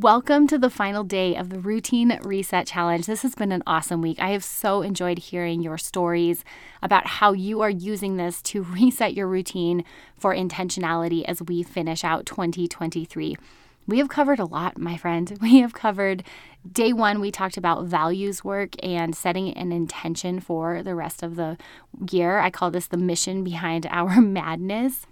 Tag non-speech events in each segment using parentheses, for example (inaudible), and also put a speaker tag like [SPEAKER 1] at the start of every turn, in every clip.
[SPEAKER 1] Welcome to the final day of the Routine Reset Challenge. This has been an awesome week. I have so enjoyed hearing your stories about how you are using this to (laughs) reset your routine for intentionality as we finish out 2023. We have covered a lot, my friend. (laughs) We have covered day one, we talked about values work and setting an intention for the rest of the year. I call this the mission behind our (laughs) madness.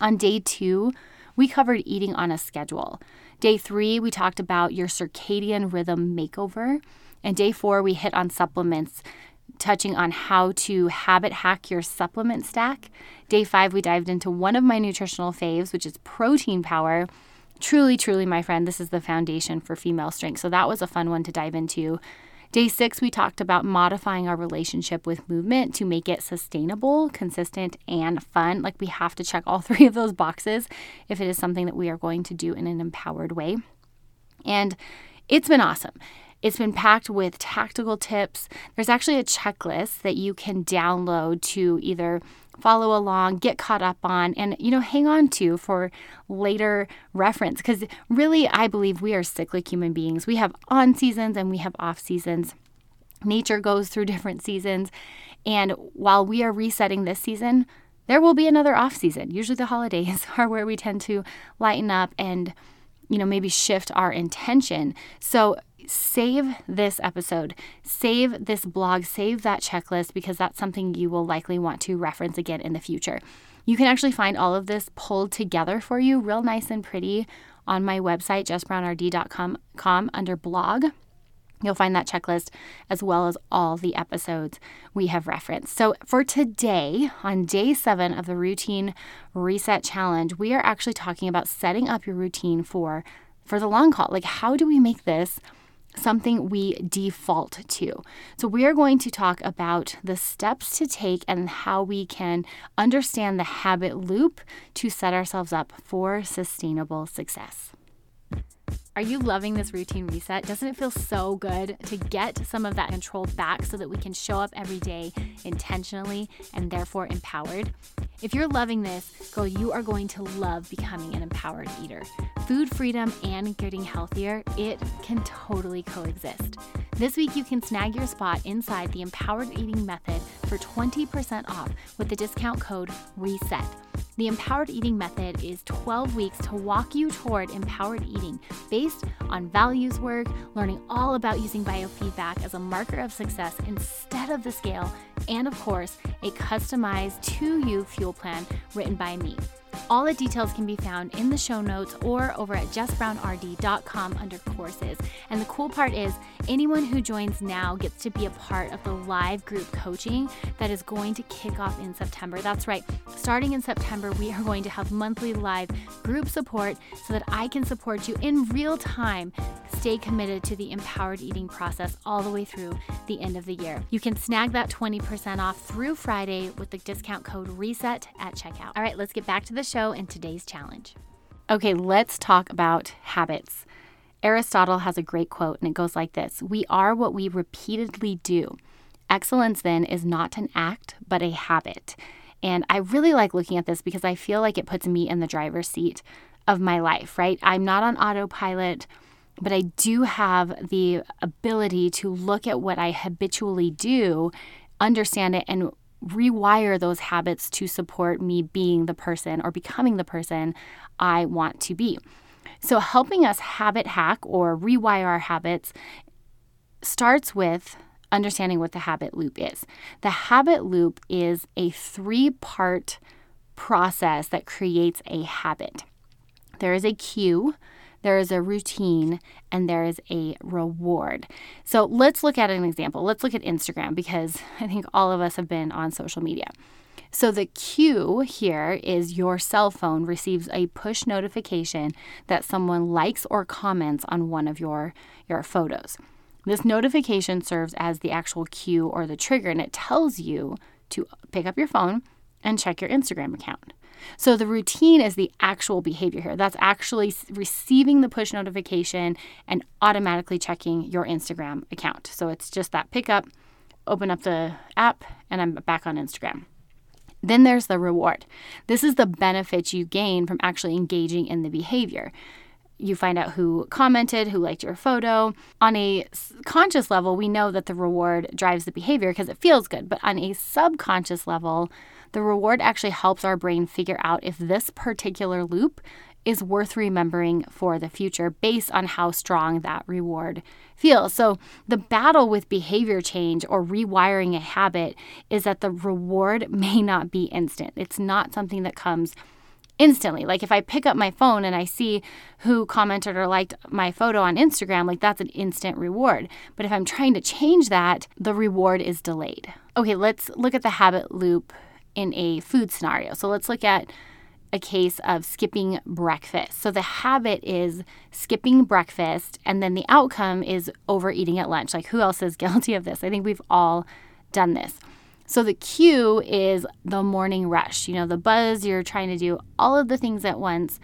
[SPEAKER 1] On day two, we covered eating on a schedule. Day three, we talked about your circadian rhythm makeover. And day four, we hit on supplements, touching on how to habit hack your supplement stack. Day five, we dived into one of my nutritional faves, which is protein power. Truly, truly, my friend, this is the foundation for female strength. So that was a fun one to dive into. Day six, we talked about modifying our relationship with movement to make it sustainable, consistent, and fun. Like we have to check all (laughs) three of those boxes if it is something that we are going to do in an empowered way. And it's been awesome. It's been packed with tactical tips. There's actually a checklist that you can download to either follow along, get caught up on, and you know, hang on to for later reference. Because really, I believe we are cyclic human beings. We have on seasons and we have off seasons. Nature goes through different seasons. And while we are resetting this season, there will be another off season. Usually the holidays (laughs) are where we tend to lighten up and you know, maybe shift our intention. So save this episode, save this blog, save that checklist because that's something you will likely want to reference again in the future. You can actually find all of this pulled together for you, real nice and pretty, on my website, jessbrownrd.com under blog. You'll find that checklist as well as all the episodes we have referenced. So, for today, on day seven of the Routine Reset Challenge, we are actually talking about setting up your routine for for the long haul. Like, how do we make this something we default to. So, we are going to talk about the steps to take and how we can understand the habit loop to set ourselves up for sustainable success. Are you loving this routine reset? Doesn't it feel so good to get some of that control back so that we can show up every day intentionally and therefore empowered? If you're loving this, girl, you are going to love becoming an empowered eater. Food freedom and getting healthier, it can totally coexist. This week, you can snag your spot inside the Empowered Eating Method for 20% off with the discount code RESET. The Empowered Eating Method is 12 weeks to walk you toward empowered eating based on values work, learning all about using biofeedback as a marker of success instead of the scale, and of course, a customized to you fuel plan written by me. All the details can be found in the show notes or over at jessbrownrd.com under courses. And the cool part is, anyone who joins now gets to be a part of the live group coaching that is going to kick off in September. That's right, starting in September, we are going to have monthly live group support so that I can support you in real time. Stay committed to the empowered eating process all the way through the end of the year. You can snag that 20% off through Friday with the discount code RESET at checkout. All right, let's get back to the show and today's challenge. Okay, let's talk about habits. Aristotle has a great quote, and it goes like this We are what we repeatedly do. Excellence, then, is not an act, but a habit. And I really like looking at this because I feel like it puts me in the driver's seat of my life, right? I'm not on autopilot, but I do have the ability to look at what I habitually do, understand it, and rewire those habits to support me being the person or becoming the person I want to be. So, helping us habit hack or rewire our habits starts with understanding what the habit loop is. The habit loop is a three part process that creates a habit. There is a cue, there is a routine, and there is a reward. So let's look at an example. Let's look at Instagram because (laughs) I think all of us have been on social media. So the cue here is your cell phone receives a push notification that someone likes or comments on one of your, your photos. This notification serves as the actual cue or the trigger, and it tells you to pick up your phone and check your Instagram account. So the routine is the actual behavior here. That's actually receiving the push notification and automatically checking your Instagram account. So it's just that pick up, open up the app, and I'm back on Instagram. Then there's the reward. This is the benefit you gain from actually engaging in the behavior. you find out who commented, who liked your photo. On a conscious level, we know that the reward drives the behavior because it feels good. But on a subconscious level, the reward actually helps our brain figure out if this particular loop is worth remembering for the future based on how strong that reward feels. So, the battle with behavior change or rewiring a habit is that the reward (laughs) may not be instant. It's not something that comes instantly. Like if I pick up my phone and I see who commented or liked my photo on Instagram, like that's an instant reward. But if I'm trying to change that, the reward is delayed. Okay, let's look at the habit loop in a food scenario. So let's look at a case of skipping breakfast. So the habit is skipping breakfast, and then the outcome is overeating at lunch. Like, who else is (laughs) guilty of this? I think we've all done this. So the cue is the morning rush, you know, the buzz, you're trying to do all of the things at once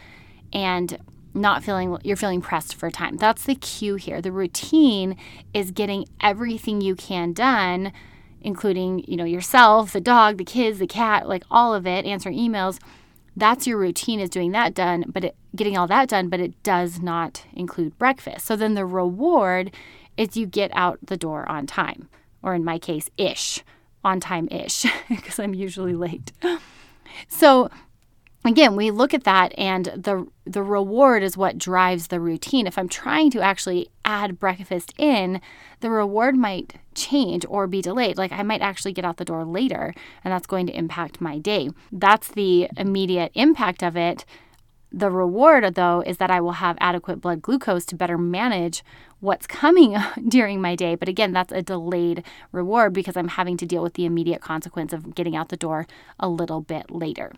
[SPEAKER 1] and not feeling you're feeling pressed for time. That's the cue here. The routine is getting everything you can done, including, you know, yourself, the dog, the kids, the cat, like all of it, answering emails. That's your routine is doing that done, but it, getting all that done, but it does not include breakfast. So then the reward is you get out the door on time, or in my case, ish on time ish (laughs) because I'm usually late. So again, we look at that and the the reward is what drives the routine. If I'm trying to actually add breakfast in, the reward might change or be delayed. Like I might actually get out the door later and that's going to impact my day. That's the immediate impact of it. The reward, though, is that I will have adequate blood glucose to better manage what's coming (laughs) during my day. But again, that's a delayed reward because I'm having to deal with the immediate consequence of getting out the door a little bit later.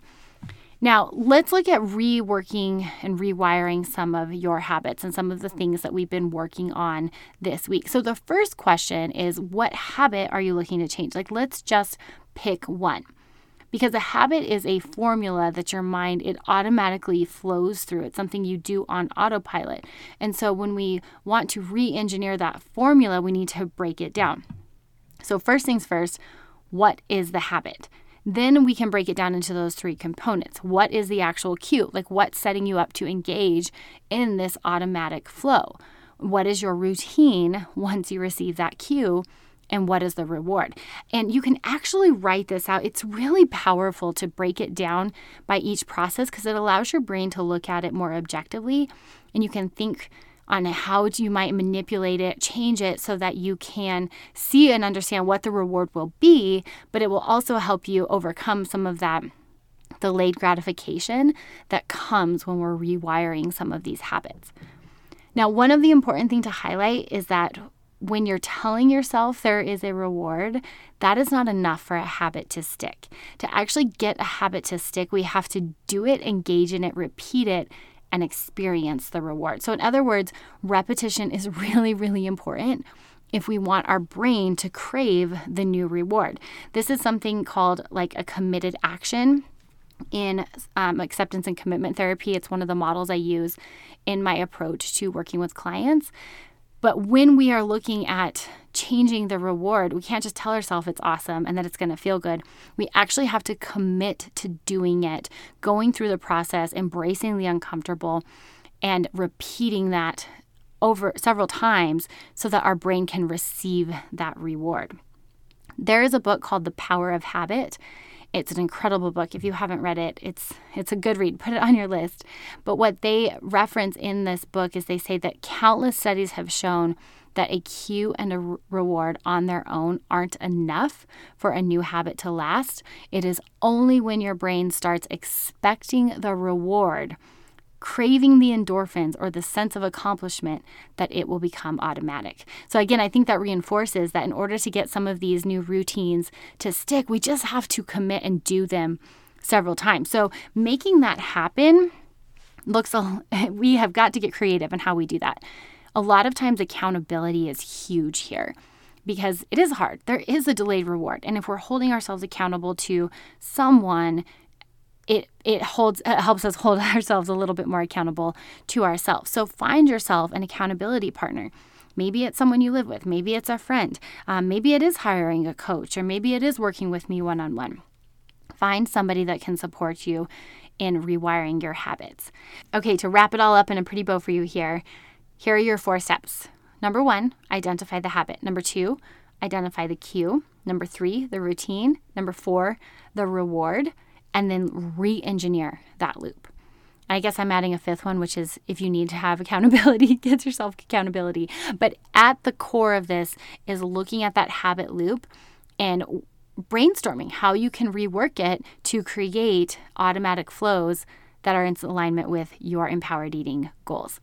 [SPEAKER 1] Now, let's look at reworking and rewiring some of your habits and some of the things that we've been working on this week. So, the first question is what habit are you looking to change? Like, let's just pick one. Because a habit is a formula that your mind it automatically flows through. It's something you do on autopilot. And so when we want to re-engineer that formula we need to break it down. So first things first what is the habit then we can break it down into those three components. What is the actual cue? Like what's setting you up to engage in this automatic flow? What is your routine once you receive that cue? and what is the reward. And you can actually write this out. It's really powerful to break it down by each process because it allows your brain to look at it more objectively and you can think on how you might manipulate it, change it so that you can see and understand what the reward will be, but it will also help you overcome some of that delayed gratification that comes when we're rewiring some of these habits. Now, one of the important things to highlight is that when you're telling yourself there is a reward, that is not enough for a habit to stick. To actually get a habit to stick, we have to do it, engage in it, repeat it, and experience the reward. So, in other words, repetition is (laughs) really, really important if we want our brain to crave the new reward. This is something called like a committed action in um, acceptance and commitment therapy. It's one of the models I use in my approach to working with clients. But when we are looking at changing the reward, we can't just tell ourselves it's awesome and that it's going to feel good. We actually have to commit to doing it, going through the process, embracing the uncomfortable, and repeating that over several times so that our brain can receive that reward. There is a book called The Power of Habit. It's an incredible book. If you haven't read it, it's it's a good read. Put it on your list. But what they reference in this book is they say that countless studies have shown that a cue and a reward on their own aren't enough for a new habit to last. It is only when your brain starts expecting the reward craving the endorphins or the sense of accomplishment that it will become automatic. So, again, I think that reinforces that in order to get some of these new routines to stick, we just have to commit and do them several times. So, making that happen looks, a, (laughs) we have got to get creative in how we do that. A lot of times, accountability is huge here because it is hard. There is a delayed reward. And if we're holding ourselves accountable to someone, it it holds it helps us hold (laughs) ourselves a little bit more accountable to ourselves. So find yourself an accountability partner. Maybe it's someone you live with. Maybe it's a friend. Um, maybe it is hiring a coach, or maybe it is working with me one on one. Find somebody that can support you in rewiring your habits. Okay, to wrap it all up in a pretty bow for you here, here are your four steps. Number one, identify the habit. Number two, identify the cue. Number three, the routine. Number four, the reward. And then re engineer that loop. I guess I'm adding a fifth one, which is if you need to have (laughs) accountability, get yourself accountability. But at the core of this is looking at that habit loop and brainstorming how you can rework it to create automatic flows that are in alignment with your empowered eating goals.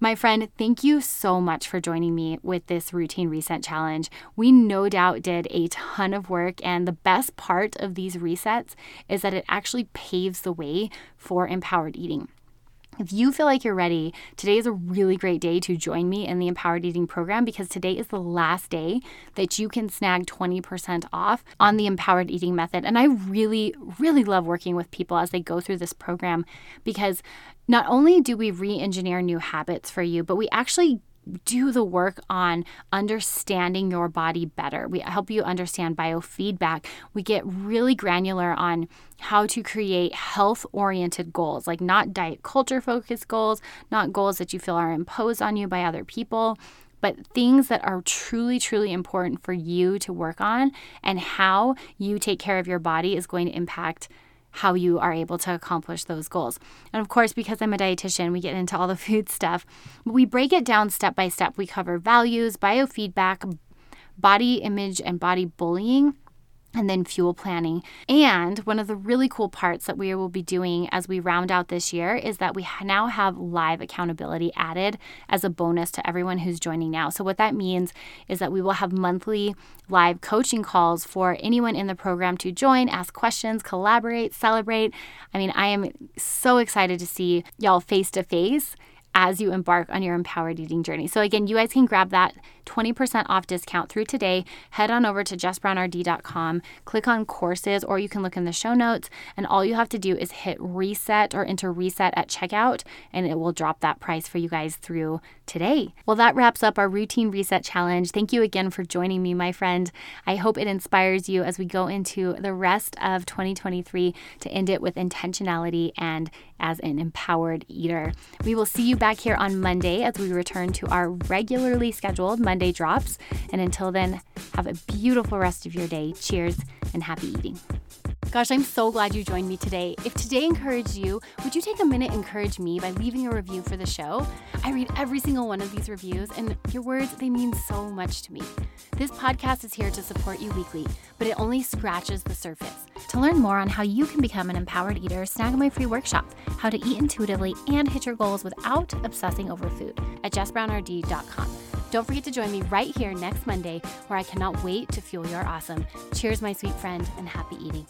[SPEAKER 1] My friend, thank you so much for joining me with this routine reset challenge. We no doubt did a ton of work, and the best part of these resets is that it actually paves the way for empowered eating. If you feel like you're ready, today is a really great day to join me in the Empowered Eating program because today is the last day that you can snag 20% off on the Empowered Eating method. And I really, really love working with people as they go through this program because not only do we re engineer new habits for you, but we actually do the work on understanding your body better. We help you understand biofeedback. We get really granular on how to create health oriented goals, like not diet culture focused goals, not goals that you feel are imposed on you by other people. But things that are truly, truly important for you to work on, and how you take care of your body is going to impact how you are able to accomplish those goals. And of course, because I'm a dietitian, we get into all the (laughs) food stuff. We break it down step by step. We cover values, biofeedback, body image, and body bullying and then fuel planning. And one of the really cool parts that we will be doing as we round out this year is that we now have live accountability added as a bonus to everyone who's joining now. So, what that means is that we will have monthly live coaching calls for anyone in the program to join, ask questions, collaborate, celebrate. I mean, I am so excited to see y'all face to face as you embark on your empowered eating journey. So, again, you guys can grab that 20% off discount through today. Head on over to jessbrownrd.com, click on courses, or you can look in the show notes. And all you have to do is hit reset or enter reset at checkout, and it will drop that price for you guys through today. Well, that wraps up our routine reset challenge. Thank you again for joining me, my friend. I hope it inspires you as we go into the rest of 2023 to end it with intentionality and as an empowered eater. We will see you back here on Monday as we return to our regularly scheduled Monday drops. And until then, have a beautiful rest of your day. Cheers and happy eating. Gosh, I'm so glad you joined me today. If today encouraged you, would you take a minute encourage me by leaving a review for the show? I read every single one of these reviews, and your words, they mean so much to me. This podcast is here to support you weekly, but it only scratches the surface. To learn more on how you can become an empowered eater, snag my free workshop, How to Eat Intuitively and Hit Your Goals Without Obsessing Over Food, at jessbrownrd.com. Don't forget to join me right here next Monday, where I cannot wait to fuel your awesome. Cheers, my sweet friend, and happy eating.